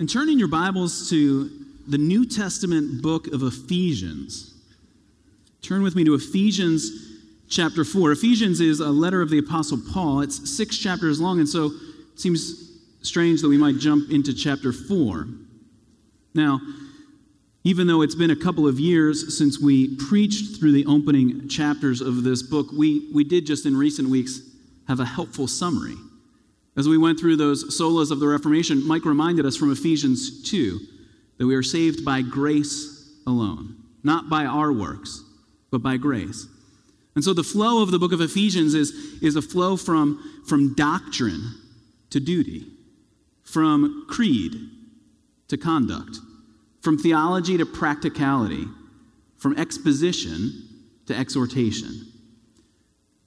And turning your Bibles to the New Testament book of Ephesians. Turn with me to Ephesians chapter 4. Ephesians is a letter of the Apostle Paul. It's six chapters long, and so it seems strange that we might jump into chapter 4. Now, even though it's been a couple of years since we preached through the opening chapters of this book, we, we did just in recent weeks have a helpful summary. As we went through those solas of the Reformation, Mike reminded us from Ephesians 2 that we are saved by grace alone, not by our works, but by grace. And so the flow of the book of Ephesians is, is a flow from, from doctrine to duty, from creed to conduct, from theology to practicality, from exposition to exhortation.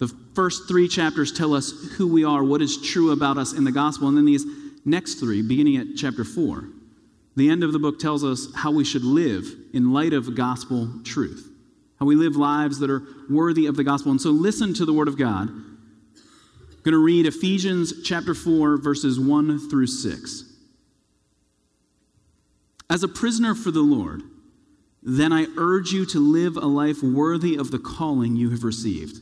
The first three chapters tell us who we are, what is true about us in the gospel, and then these next three, beginning at chapter 4, the end of the book tells us how we should live in light of gospel truth, how we live lives that are worthy of the gospel. And so listen to the word of God. I'm going to read Ephesians chapter 4, verses 1 through 6. As a prisoner for the Lord, then I urge you to live a life worthy of the calling you have received.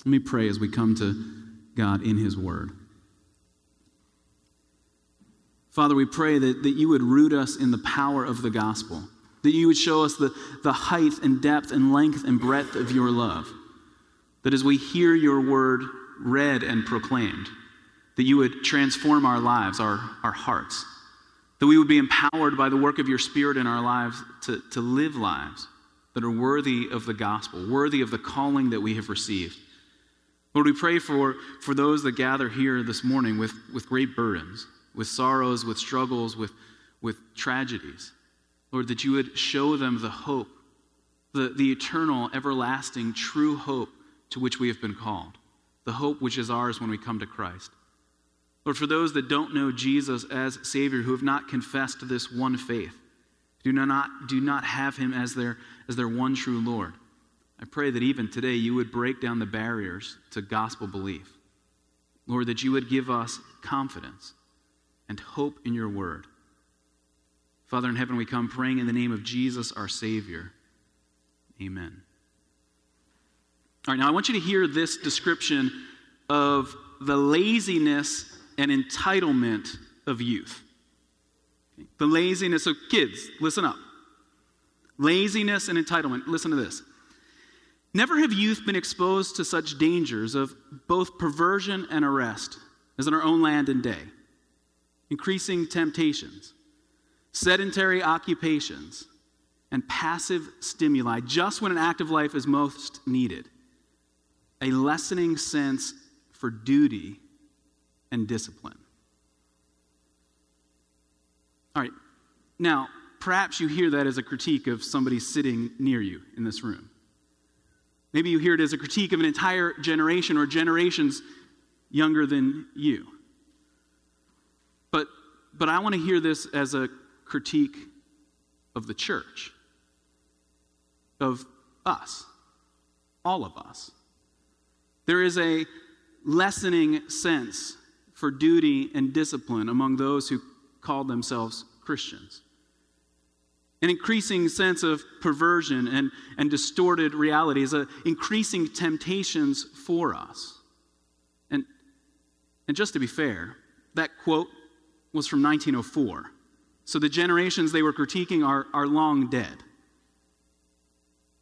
Let me pray as we come to God in His Word. Father, we pray that, that you would root us in the power of the gospel, that you would show us the, the height and depth and length and breadth of your love. That as we hear your word read and proclaimed, that you would transform our lives, our, our hearts, that we would be empowered by the work of your Spirit in our lives to, to live lives that are worthy of the gospel, worthy of the calling that we have received. Lord, we pray for, for those that gather here this morning with, with great burdens, with sorrows, with struggles, with, with tragedies. Lord, that you would show them the hope, the, the eternal, everlasting, true hope to which we have been called, the hope which is ours when we come to Christ. Lord, for those that don't know Jesus as Savior, who have not confessed this one faith, do not, do not have Him as their, as their one true Lord, I pray that even today you would break down the barriers to gospel belief. Lord, that you would give us confidence and hope in your word. Father in heaven, we come praying in the name of Jesus, our Savior. Amen. All right, now I want you to hear this description of the laziness and entitlement of youth. The laziness of kids, listen up. Laziness and entitlement, listen to this. Never have youth been exposed to such dangers of both perversion and arrest as in our own land and day increasing temptations, sedentary occupations, and passive stimuli just when an active life is most needed. A lessening sense for duty and discipline. All right, now, perhaps you hear that as a critique of somebody sitting near you in this room. Maybe you hear it as a critique of an entire generation or generations younger than you. But but I want to hear this as a critique of the church, of us, all of us. There is a lessening sense for duty and discipline among those who call themselves Christians. An increasing sense of perversion and, and distorted realities, uh, increasing temptations for us. And, and just to be fair, that quote was from 1904. So the generations they were critiquing are, are long dead.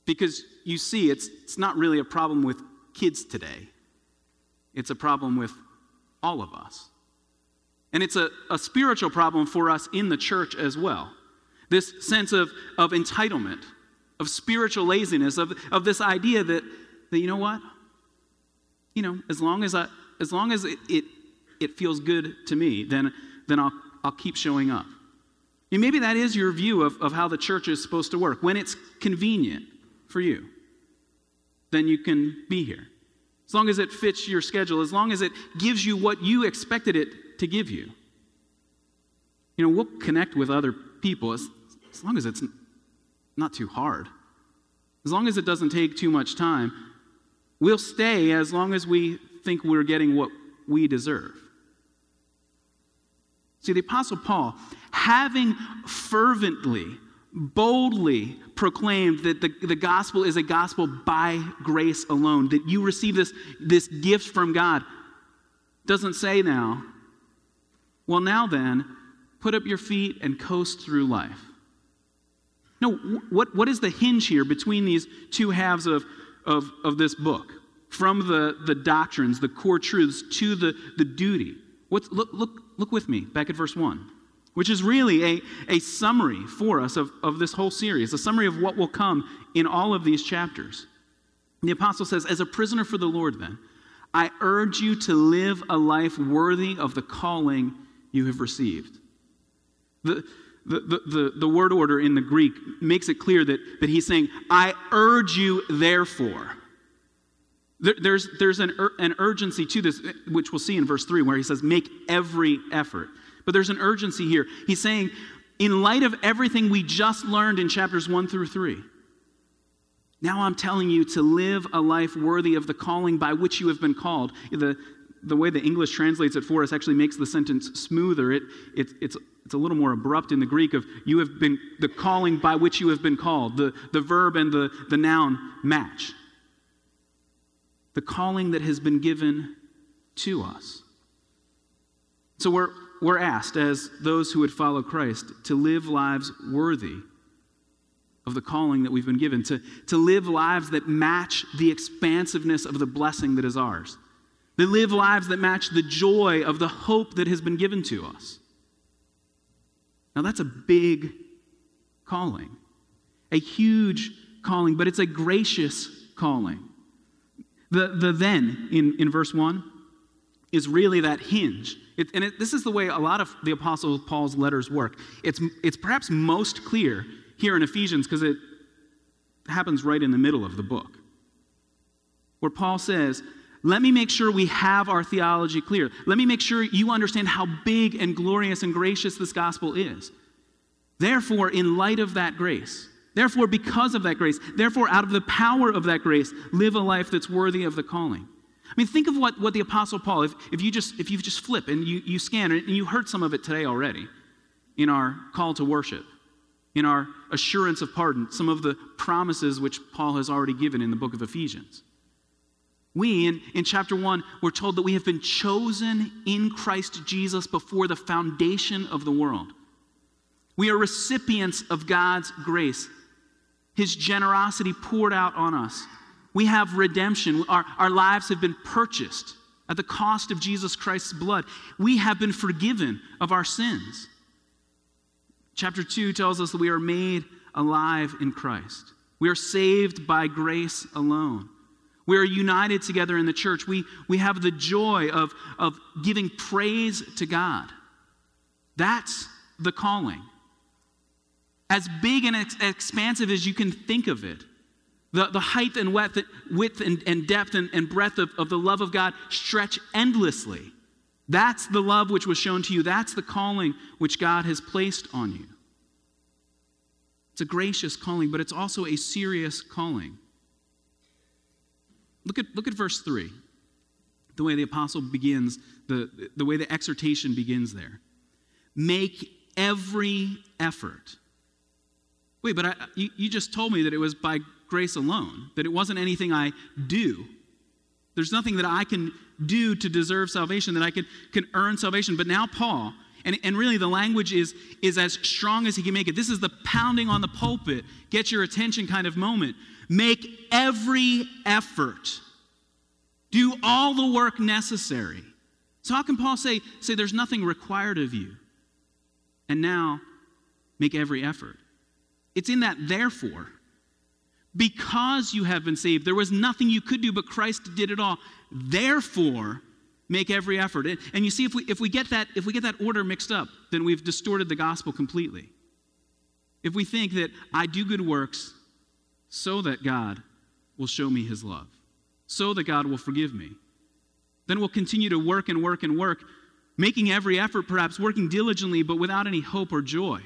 Because you see, it's, it's not really a problem with kids today, it's a problem with all of us. And it's a, a spiritual problem for us in the church as well. This sense of, of entitlement, of spiritual laziness, of, of this idea that, that, you know what? You know, as long as, I, as, long as it, it, it feels good to me, then then I'll, I'll keep showing up. And maybe that is your view of, of how the church is supposed to work. When it's convenient for you, then you can be here. As long as it fits your schedule, as long as it gives you what you expected it to give you. You know, we'll connect with other people as, as long as it's not too hard. As long as it doesn't take too much time, we'll stay as long as we think we're getting what we deserve. See, the Apostle Paul, having fervently, boldly proclaimed that the, the gospel is a gospel by grace alone, that you receive this, this gift from God, doesn't say now, well, now then, put up your feet and coast through life. No, what, what is the hinge here between these two halves of, of, of this book? From the, the doctrines, the core truths, to the, the duty. What's, look, look, look with me back at verse 1, which is really a, a summary for us of, of this whole series, a summary of what will come in all of these chapters. The apostle says, As a prisoner for the Lord, then, I urge you to live a life worthy of the calling you have received. The, the, the, the, word order in the Greek makes it clear that, that he's saying, I urge you, therefore. There, there's there's an, an urgency to this, which we'll see in verse 3, where he says, Make every effort. But there's an urgency here. He's saying, in light of everything we just learned in chapters 1 through 3, now I'm telling you to live a life worthy of the calling by which you have been called. The, the way the English translates it for us actually makes the sentence smoother. It, it, it's, it's a little more abrupt in the Greek of you have been, the calling by which you have been called. The, the verb and the, the noun match. The calling that has been given to us. So we're, we're asked, as those who would follow Christ, to live lives worthy of the calling that we've been given, to, to live lives that match the expansiveness of the blessing that is ours. They live lives that match the joy of the hope that has been given to us. Now, that's a big calling, a huge calling, but it's a gracious calling. The, the then in, in verse 1 is really that hinge. It, and it, this is the way a lot of the Apostle Paul's letters work. It's, it's perhaps most clear here in Ephesians because it happens right in the middle of the book, where Paul says, let me make sure we have our theology clear. Let me make sure you understand how big and glorious and gracious this gospel is. Therefore, in light of that grace, therefore, because of that grace, therefore, out of the power of that grace, live a life that's worthy of the calling. I mean, think of what, what the Apostle Paul, if, if you just if you just flip and you, you scan, and you heard some of it today already in our call to worship, in our assurance of pardon, some of the promises which Paul has already given in the book of Ephesians. We, in, in chapter 1, we're told that we have been chosen in Christ Jesus before the foundation of the world. We are recipients of God's grace, His generosity poured out on us. We have redemption. Our, our lives have been purchased at the cost of Jesus Christ's blood. We have been forgiven of our sins. Chapter 2 tells us that we are made alive in Christ. We are saved by grace alone. We are united together in the church. We, we have the joy of, of giving praise to God. That's the calling. As big and ex- expansive as you can think of it, the, the height and width, width and, and depth and, and breadth of, of the love of God stretch endlessly. That's the love which was shown to you. That's the calling which God has placed on you. It's a gracious calling, but it's also a serious calling. Look at, look at verse 3, the way the apostle begins, the, the way the exhortation begins there. Make every effort. Wait, but I, you, you just told me that it was by grace alone, that it wasn't anything I do. There's nothing that I can do to deserve salvation, that I can, can earn salvation. But now, Paul, and, and really the language is, is as strong as he can make it. This is the pounding on the pulpit, get your attention kind of moment. Make every effort. Do all the work necessary. So, how can Paul say, say there's nothing required of you? And now, make every effort. It's in that therefore. Because you have been saved, there was nothing you could do, but Christ did it all. Therefore, make every effort. And you see, if we, if we, get, that, if we get that order mixed up, then we've distorted the gospel completely. if we think that I do good works so that God will show me his love, so that God will forgive me, then we'll continue to work and work and work, making every effort, perhaps working diligently, but without any hope or joy,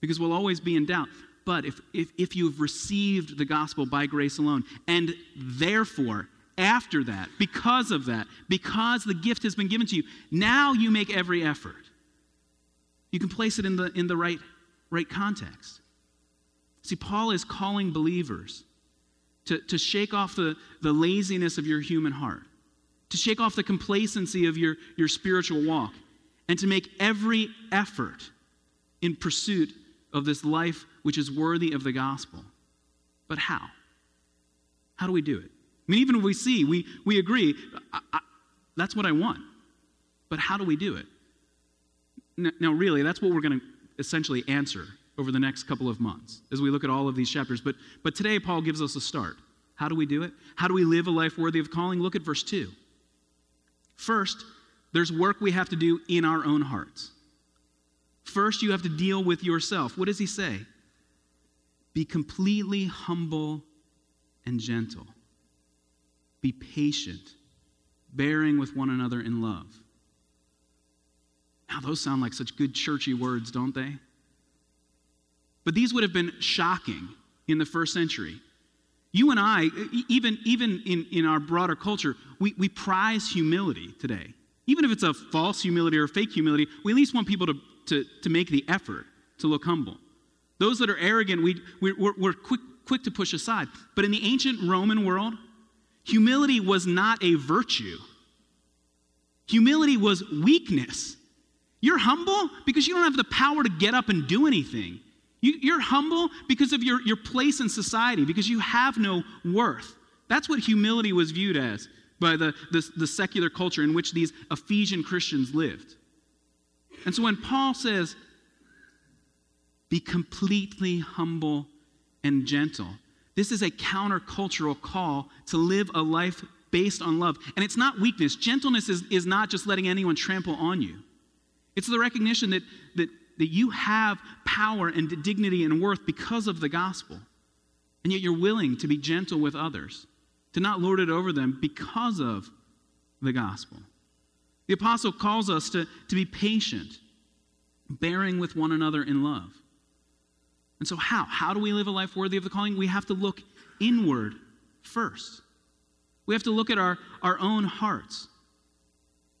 because we'll always be in doubt. But if, if, if you've received the gospel by grace alone, and therefore, after that, because of that, because the gift has been given to you, now you make every effort. You can place it in the, in the right, right context. See, Paul is calling believers to, to shake off the, the laziness of your human heart, to shake off the complacency of your, your spiritual walk, and to make every effort in pursuit of this life which is worthy of the gospel. But how? How do we do it? I mean, even if we see, we, we agree, I, I, that's what I want. But how do we do it? Now, really, that's what we're going to essentially answer over the next couple of months as we look at all of these chapters. But, but today, Paul gives us a start. How do we do it? How do we live a life worthy of calling? Look at verse 2. First, there's work we have to do in our own hearts. First, you have to deal with yourself. What does he say? Be completely humble and gentle. Be patient, bearing with one another in love. Now, those sound like such good churchy words, don't they? But these would have been shocking in the first century. You and I, even, even in, in our broader culture, we, we prize humility today. Even if it's a false humility or fake humility, we at least want people to to, to make the effort to look humble. Those that are arrogant, we, we're, we're quick, quick to push aside. But in the ancient Roman world, humility was not a virtue, humility was weakness. You're humble because you don't have the power to get up and do anything. You, are humble because of your, your place in society, because you have no worth. That's what humility was viewed as by the, the, the secular culture in which these Ephesian Christians lived. And so when Paul says, be completely humble and gentle, this is a countercultural call to live a life based on love. And it's not weakness. Gentleness is, is not just letting anyone trample on you, it's the recognition that, that, that you have power and dignity and worth because of the gospel. And yet you're willing to be gentle with others, to not lord it over them because of the gospel. The apostle calls us to, to be patient, bearing with one another in love. And so, how? How do we live a life worthy of the calling? We have to look inward first. We have to look at our, our own hearts.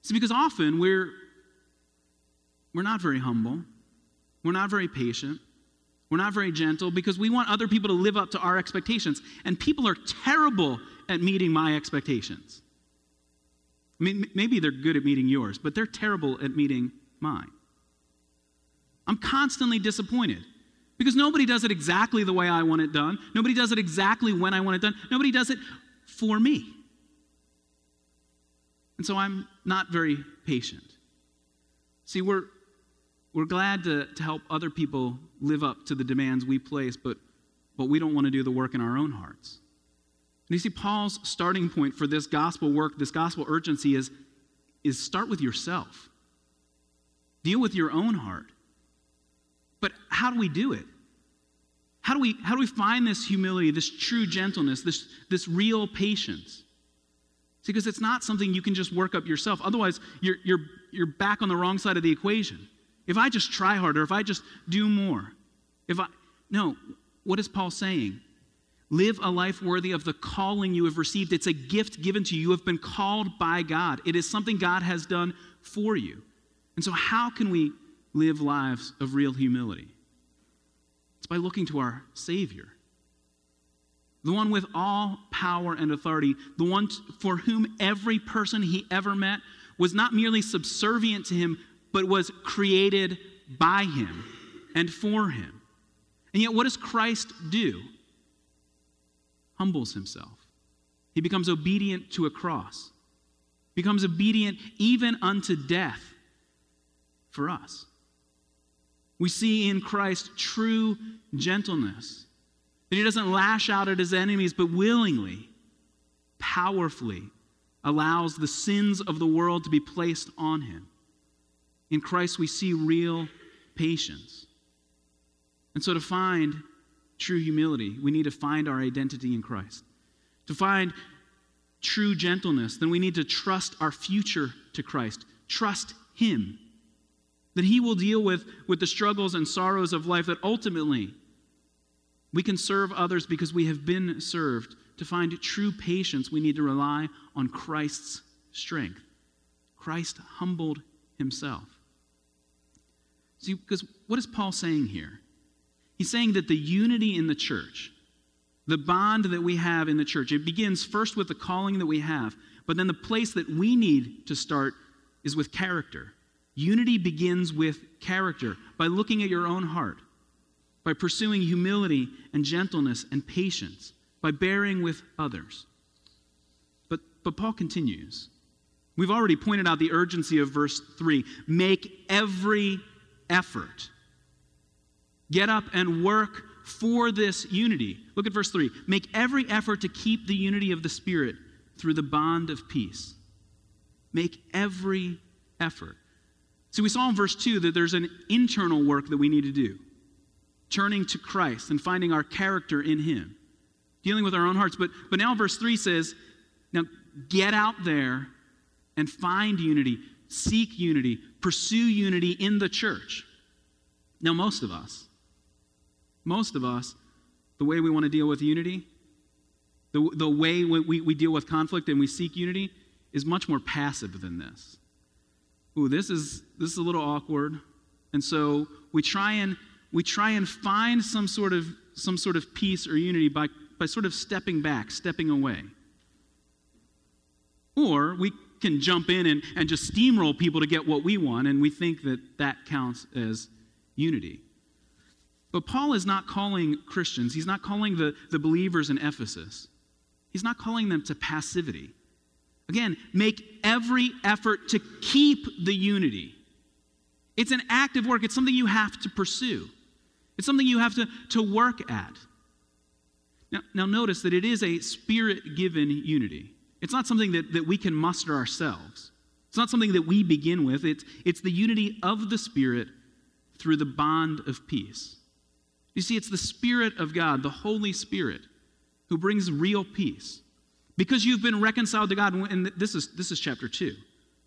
See, because often we're, we're not very humble, we're not very patient, we're not very gentle because we want other people to live up to our expectations. And people are terrible at meeting my expectations. I mean, Maybe they're good at meeting yours, but they're terrible at meeting mine. I'm constantly disappointed because nobody does it exactly the way I want it done. Nobody does it exactly when I want it done. Nobody does it for me. And so I'm not very patient. See, we're, we're glad to, to help other people live up to the demands we place, but, but we don't want to do the work in our own hearts. And you see, Paul's starting point for this gospel work, this gospel urgency is, is start with yourself. Deal with your own heart. But how do we do it? How do we, how do we find this humility, this true gentleness, this, this real patience? See, because it's not something you can just work up yourself. Otherwise, you're, you're, you're back on the wrong side of the equation. If I just try harder, if I just do more, if I. No, what is Paul saying? Live a life worthy of the calling you have received. It's a gift given to you. You have been called by God, it is something God has done for you. And so, how can we live lives of real humility? It's by looking to our Savior, the one with all power and authority, the one for whom every person he ever met was not merely subservient to him, but was created by him and for him. And yet, what does Christ do? humbles himself. He becomes obedient to a cross, becomes obedient even unto death for us. We see in Christ true gentleness. That he doesn't lash out at his enemies, but willingly, powerfully allows the sins of the world to be placed on him. In Christ, we see real patience. And so, to find true humility, we need to find our identity in Christ. To find true gentleness, then we need to trust our future to Christ. Trust Him. That He will deal with, with the struggles and sorrows of life, that ultimately we can serve others because we have been served. To find true patience, we need to rely on Christ's strength. Christ humbled himself. See, because what is Paul saying here? He's saying that the unity in the church, the bond that we have in the church, it begins first with the calling that we have, but then the place that we need to start is with character. Unity begins with character by looking at your own heart, by pursuing humility and gentleness and patience, by bearing with others. But, but Paul continues. We've already pointed out the urgency of verse 3. Make every effort. Get up and work for this unity. Look at verse 3. Make every effort to keep the unity of the Spirit through the bond of peace. Make every effort. See, we saw in verse 2 that there's an internal work that we need to do turning to Christ and finding our character in Him, dealing with our own hearts. But, but now verse 3 says, now get out there and find unity, seek unity, pursue unity in the church. Now, most of us, most of us, the way we want to deal with unity, the, the way we, we deal with conflict and we seek unity is much more passive than this. Ooh, this is this is a little awkward. And so we try and we try and find some sort of some sort of peace or unity by, by sort of stepping back, stepping away. Or we can jump in and, and just steamroll people to get what we want, and we think that that counts as unity. But Paul is not calling Christians, he's not calling the, the believers in Ephesus, he's not calling them to passivity. Again, make every effort to keep the unity. It's an active work, it's something you have to pursue, it's something you have to, to work at. Now, now, notice that it is a spirit given unity. It's not something that, that we can muster ourselves. It's not something that we begin with. It's, it's the unity of the Spirit through the bond of peace. You see, it's the Spirit of God, the Holy Spirit, who brings real peace. Because you've been reconciled to God, and this is, this is chapter 2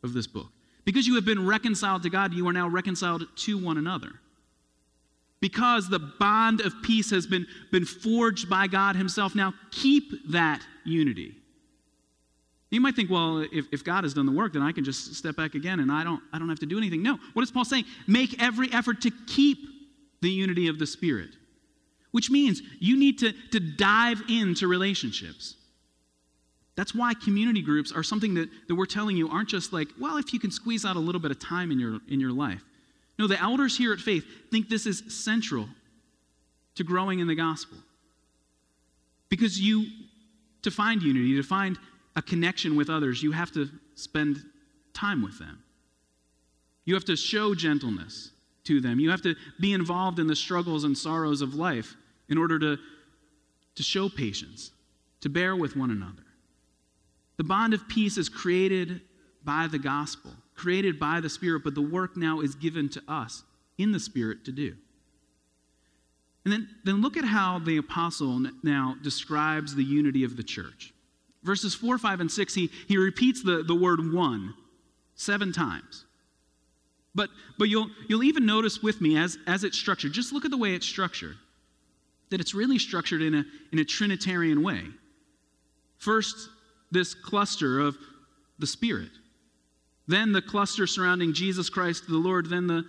of this book. Because you have been reconciled to God, you are now reconciled to one another. Because the bond of peace has been, been forged by God Himself, now keep that unity. You might think, well, if, if God has done the work, then I can just step back again and I don't, I don't have to do anything. No. What is Paul saying? Make every effort to keep the unity of the Spirit, which means you need to, to dive into relationships. That's why community groups are something that, that we're telling you aren't just like, well, if you can squeeze out a little bit of time in your, in your life. No, the elders here at Faith think this is central to growing in the gospel. Because you, to find unity, to find a connection with others, you have to spend time with them. You have to show gentleness to them. You have to be involved in the struggles and sorrows of life in order to, to show patience, to bear with one another. The bond of peace is created by the gospel, created by the Spirit, but the work now is given to us in the Spirit to do. And then, then look at how the apostle now describes the unity of the church. Verses 4, 5, and 6, he, he repeats the, the word one seven times. But, but you'll, you'll even notice with me as, as it's structured, just look at the way it's structured, that it's really structured in a, in a Trinitarian way. First, this cluster of the Spirit, then the cluster surrounding Jesus Christ the Lord, then the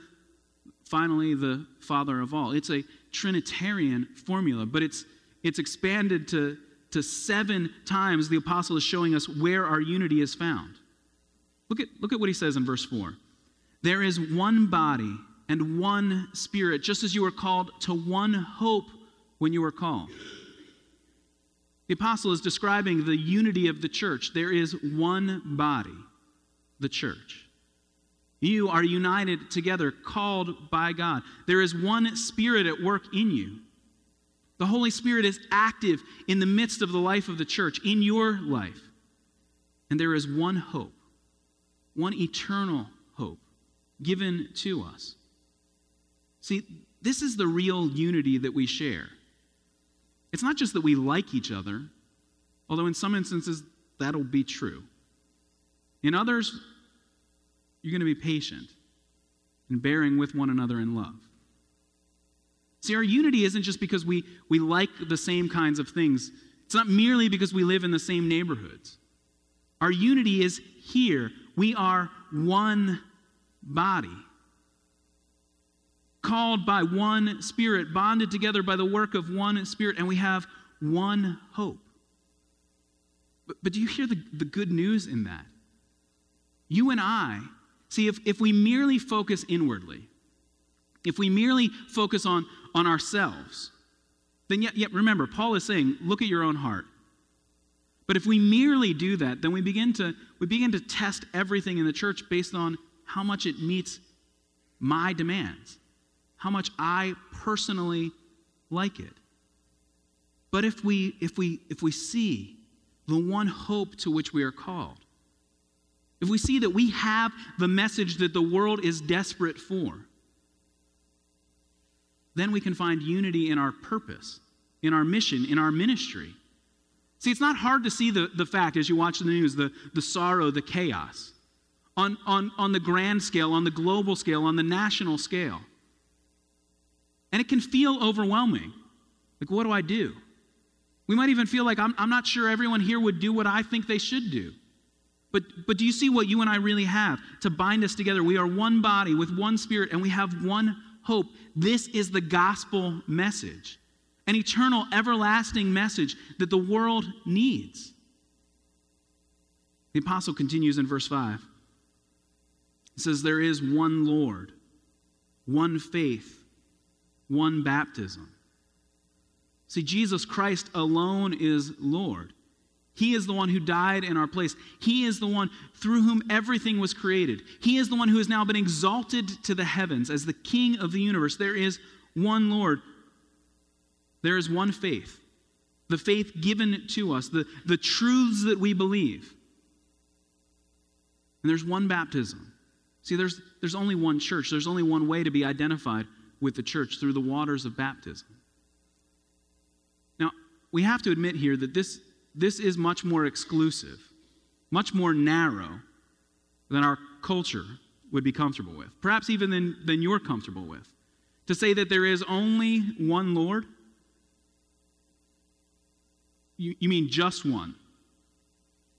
finally the Father of all. It's a Trinitarian formula, but it's, it's expanded to to seven times the apostle is showing us where our unity is found. Look at, look at what he says in verse 4. There is one body and one spirit, just as you were called to one hope when you were called. The apostle is describing the unity of the church. There is one body, the church. You are united together, called by God. There is one spirit at work in you. The Holy Spirit is active in the midst of the life of the church, in your life. And there is one hope, one eternal hope given to us. See, this is the real unity that we share. It's not just that we like each other, although in some instances that'll be true. In others, you're going to be patient and bearing with one another in love. See, our unity isn't just because we, we like the same kinds of things, it's not merely because we live in the same neighborhoods. Our unity is here. We are one body, called by one Spirit, bonded together by the work of one Spirit, and we have one hope. But, but do you hear the, the good news in that? You and I, see, if, if we merely focus inwardly, if we merely focus on, on ourselves, then yet, yet remember, Paul is saying, look at your own heart. But if we merely do that, then we begin to we begin to test everything in the church based on how much it meets my demands, how much I personally like it. But if we if we if we see the one hope to which we are called, if we see that we have the message that the world is desperate for, then we can find unity in our purpose, in our mission, in our ministry. See, it's not hard to see the, the fact as you watch the news, the, the sorrow, the chaos, on, on, on the grand scale, on the global scale, on the national scale. And it can feel overwhelming. Like, what do I do? We might even feel like I'm, I'm not sure everyone here would do what I think they should do. But, but do you see what you and I really have to bind us together? We are one body with one spirit, and we have one hope. This is the gospel message an eternal, everlasting message that the world needs. The apostle continues in verse 5. It says, There is one Lord, one faith, one baptism. See, Jesus Christ alone is Lord. He is the one who died in our place. He is the one through whom everything was created. He is the one who has now been exalted to the heavens as the King of the universe. There is one Lord. There is one faith, the faith given to us, the, the truths that we believe. And there's one baptism. See, there's, there's only one church, there's only one way to be identified with the church through the waters of baptism. Now, we have to admit here that this this is much more exclusive, much more narrow than our culture would be comfortable with, perhaps even than, than you're comfortable with. To say that there is only one Lord, you, you mean just one.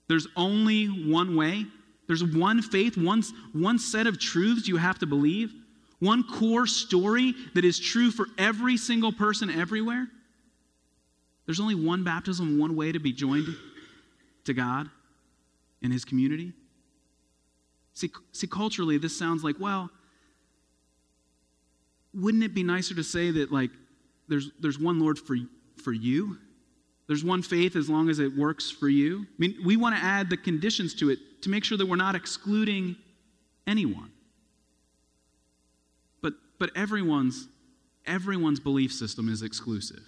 There's only one way. There's one faith, one, one set of truths you have to believe, one core story that is true for every single person everywhere. There's only one baptism, one way to be joined to God in His community. See, see, culturally, this sounds like, well, wouldn't it be nicer to say that, like, there's, there's one Lord for, for you? There's one faith as long as it works for you? I mean, we want to add the conditions to it to make sure that we're not excluding anyone. But, but everyone's, everyone's belief system is exclusive.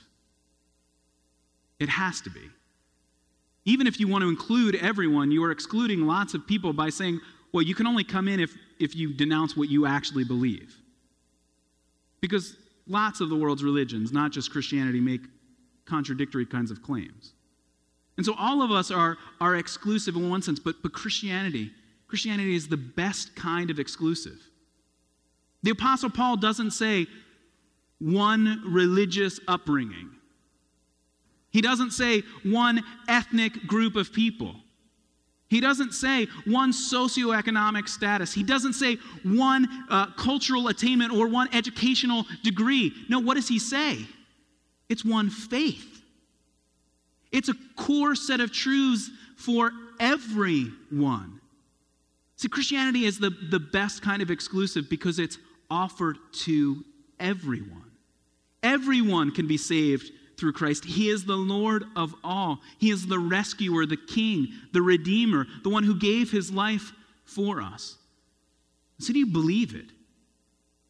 It has to be. Even if you want to include everyone, you are excluding lots of people by saying, well, you can only come in if, if you denounce what you actually believe. Because lots of the world's religions, not just Christianity, make contradictory kinds of claims. And so all of us are, are exclusive in one sense, but, but Christianity, Christianity is the best kind of exclusive. The Apostle Paul doesn't say one religious upbringing. He doesn't say one ethnic group of people. He doesn't say one socioeconomic status. He doesn't say one uh, cultural attainment or one educational degree. No, what does he say? It's one faith. It's a core set of truths for everyone. See, Christianity is the, the best kind of exclusive because it's offered to everyone. Everyone can be saved through Christ. He is the Lord of all. He is the rescuer, the king, the redeemer, the one who gave his life for us. So, do you believe it?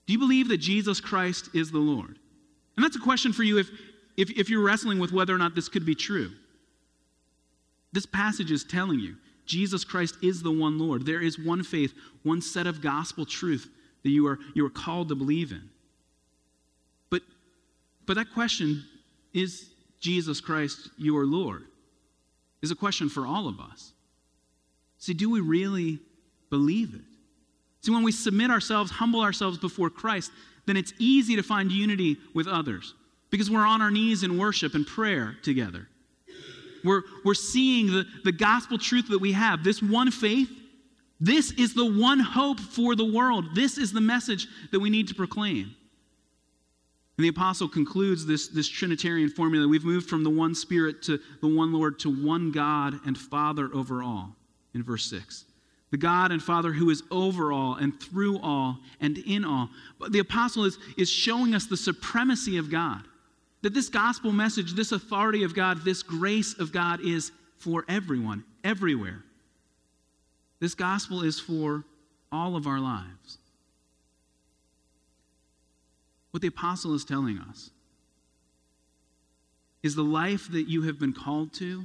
Do you believe that Jesus Christ is the Lord? And that's a question for you if, if, if you're wrestling with whether or not this could be true. This passage is telling you Jesus Christ is the one Lord. There is one faith, one set of gospel truth that you are, you are called to believe in. But but that question, is Jesus Christ your Lord, is a question for all of us. See, do we really believe it? See, when we submit ourselves, humble ourselves before Christ, then it's easy to find unity with others because we're on our knees in worship and prayer together. We're, we're seeing the, the gospel truth that we have. This one faith, this is the one hope for the world. This is the message that we need to proclaim. And the apostle concludes this, this Trinitarian formula. We've moved from the one Spirit to the one Lord to one God and Father over all in verse 6. The God and Father who is over all and through all and in all. But the apostle is, is showing us the supremacy of God. That this gospel message, this authority of God, this grace of God is for everyone, everywhere. This gospel is for all of our lives. What the apostle is telling us is the life that you have been called to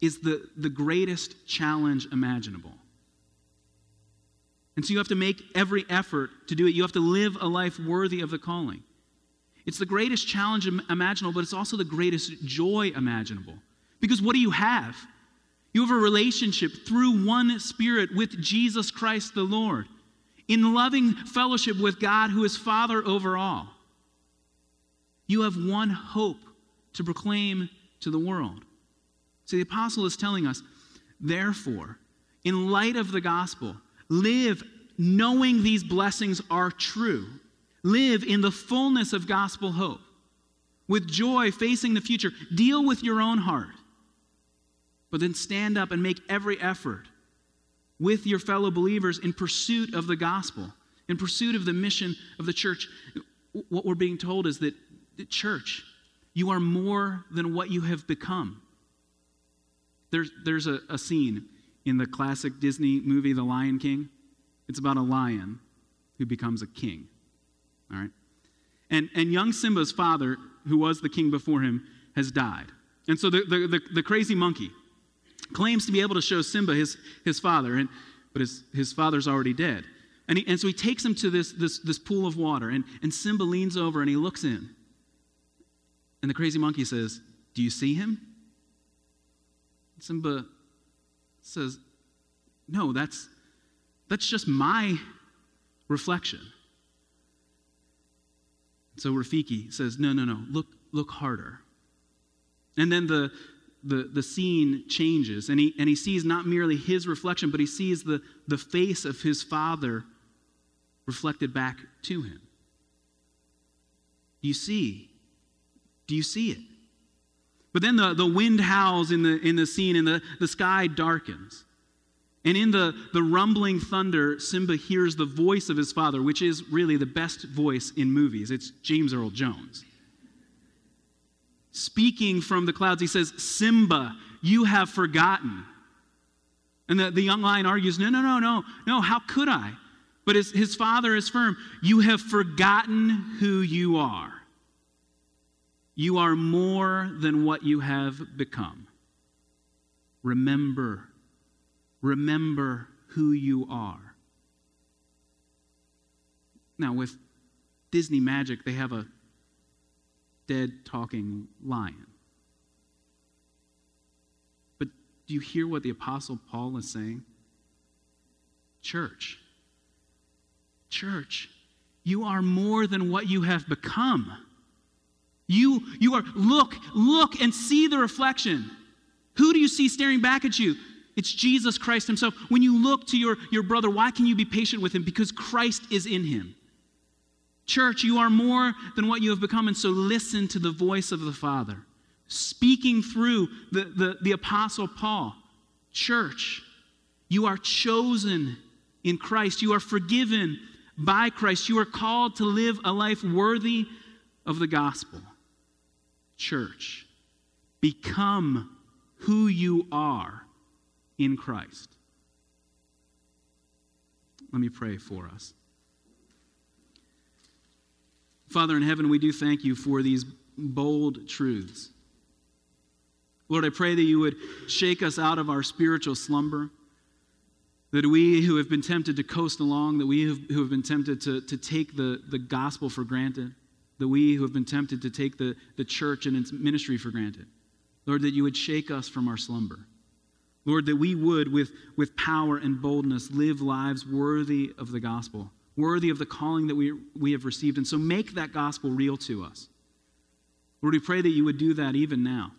is the, the greatest challenge imaginable. And so you have to make every effort to do it. You have to live a life worthy of the calling. It's the greatest challenge imaginable, but it's also the greatest joy imaginable. Because what do you have? You have a relationship through one Spirit with Jesus Christ the Lord, in loving fellowship with God who is Father over all. You have one hope to proclaim to the world. So the apostle is telling us, therefore, in light of the gospel, live knowing these blessings are true Live in the fullness of gospel hope. With joy facing the future, deal with your own heart. But then stand up and make every effort with your fellow believers in pursuit of the gospel, in pursuit of the mission of the church. What we're being told is that church, you are more than what you have become. There's, there's a, a scene in the classic Disney movie, The Lion King. It's about a lion who becomes a king. All right? And, and young Simba's father, who was the king before him, has died. And so the, the, the, the crazy monkey claims to be able to show Simba his, his father, and, but his, his father's already dead. And, he, and so he takes him to this, this, this pool of water, and, and Simba leans over and he looks in. And the crazy monkey says, Do you see him? Simba says, No, that's, that's just my reflection. So Rafiki says, No, no, no, look, look harder. And then the, the, the scene changes, and he, and he sees not merely his reflection, but he sees the, the face of his father reflected back to him. Do you see? Do you see it? But then the, the wind howls in the, in the scene, and the, the sky darkens. And in the, the rumbling thunder, Simba hears the voice of his father, which is really the best voice in movies. It's James Earl Jones. Speaking from the clouds, he says, Simba, you have forgotten. And the, the young lion argues, No, no, no, no, no, how could I? But his, his father is firm. You have forgotten who you are. You are more than what you have become. Remember Remember who you are. Now, with Disney magic, they have a dead talking lion. But do you hear what the Apostle Paul is saying? Church, church, you are more than what you have become. You, you are, look, look and see the reflection. Who do you see staring back at you? It's Jesus Christ Himself. When you look to your, your brother, why can you be patient with him? Because Christ is in him. Church, you are more than what you have become, and so listen to the voice of the Father, speaking through the, the, the Apostle Paul. Church, you are chosen in Christ, you are forgiven by Christ, you are called to live a life worthy of the gospel. Church, become who you are in Christ. Let me pray for us. Father in heaven, we do thank you for these bold truths. Lord, I pray that you would shake us out of our spiritual slumber, that we who have been tempted to coast along, that we who have been tempted to, to take the, the gospel for granted, that we who have been tempted to take the, the church and its ministry for granted, Lord, that you would shake us from our slumber. Lord, that we would, with, with power and boldness, live lives worthy of the gospel, worthy of the calling that we, we have received. And so make that gospel real to us. Lord, we pray that you would do that even now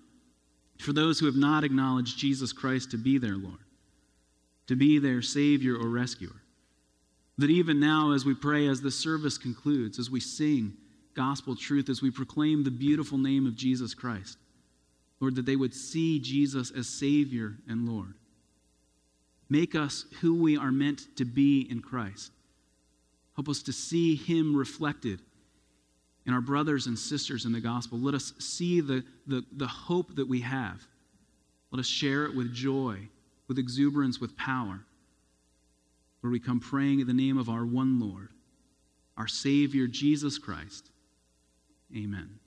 for those who have not acknowledged Jesus Christ to be their Lord, to be their Savior or rescuer. That even now, as we pray, as the service concludes, as we sing gospel truth, as we proclaim the beautiful name of Jesus Christ, Lord, that they would see Jesus as Savior and Lord. Make us who we are meant to be in Christ. Help us to see Him reflected in our brothers and sisters in the gospel. Let us see the, the, the hope that we have. Let us share it with joy, with exuberance, with power. Where we come praying in the name of our one Lord, our Savior, Jesus Christ. Amen.